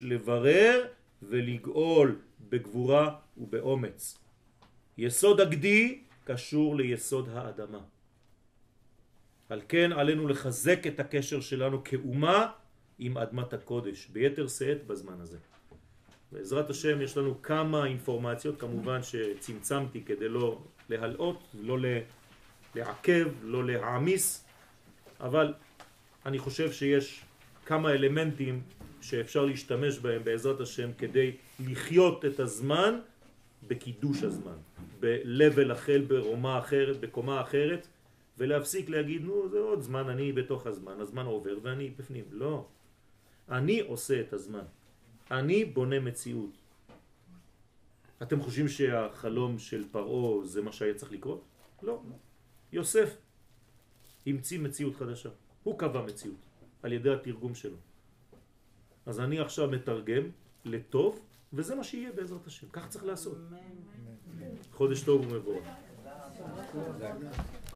לברר ולגאול בגבורה ובאומץ. יסוד הגדי קשור ליסוד האדמה. על כן עלינו לחזק את הקשר שלנו כאומה עם אדמת הקודש, ביתר שאת בזמן הזה. בעזרת השם יש לנו כמה אינפורמציות, כמובן שצמצמתי כדי לא להלאות, לא לעכב, לא להעמיס, אבל אני חושב שיש כמה אלמנטים שאפשר להשתמש בהם בעזרת השם כדי לחיות את הזמן בקידוש הזמן, ב-level אחר, ברמה אחרת, בקומה אחרת, ולהפסיק להגיד, נו, זה עוד זמן, אני בתוך הזמן, הזמן עובר ואני בפנים. לא. אני עושה את הזמן. אני בונה מציאות. אתם חושבים שהחלום של פרעה זה מה שהיה צריך לקרות? לא. יוסף המציא מציאות חדשה. הוא קבע מציאות על ידי התרגום שלו. אז אני עכשיו מתרגם לטוב, וזה מה שיהיה בעזרת השם. כך צריך לעשות. חודש טוב ומבורך.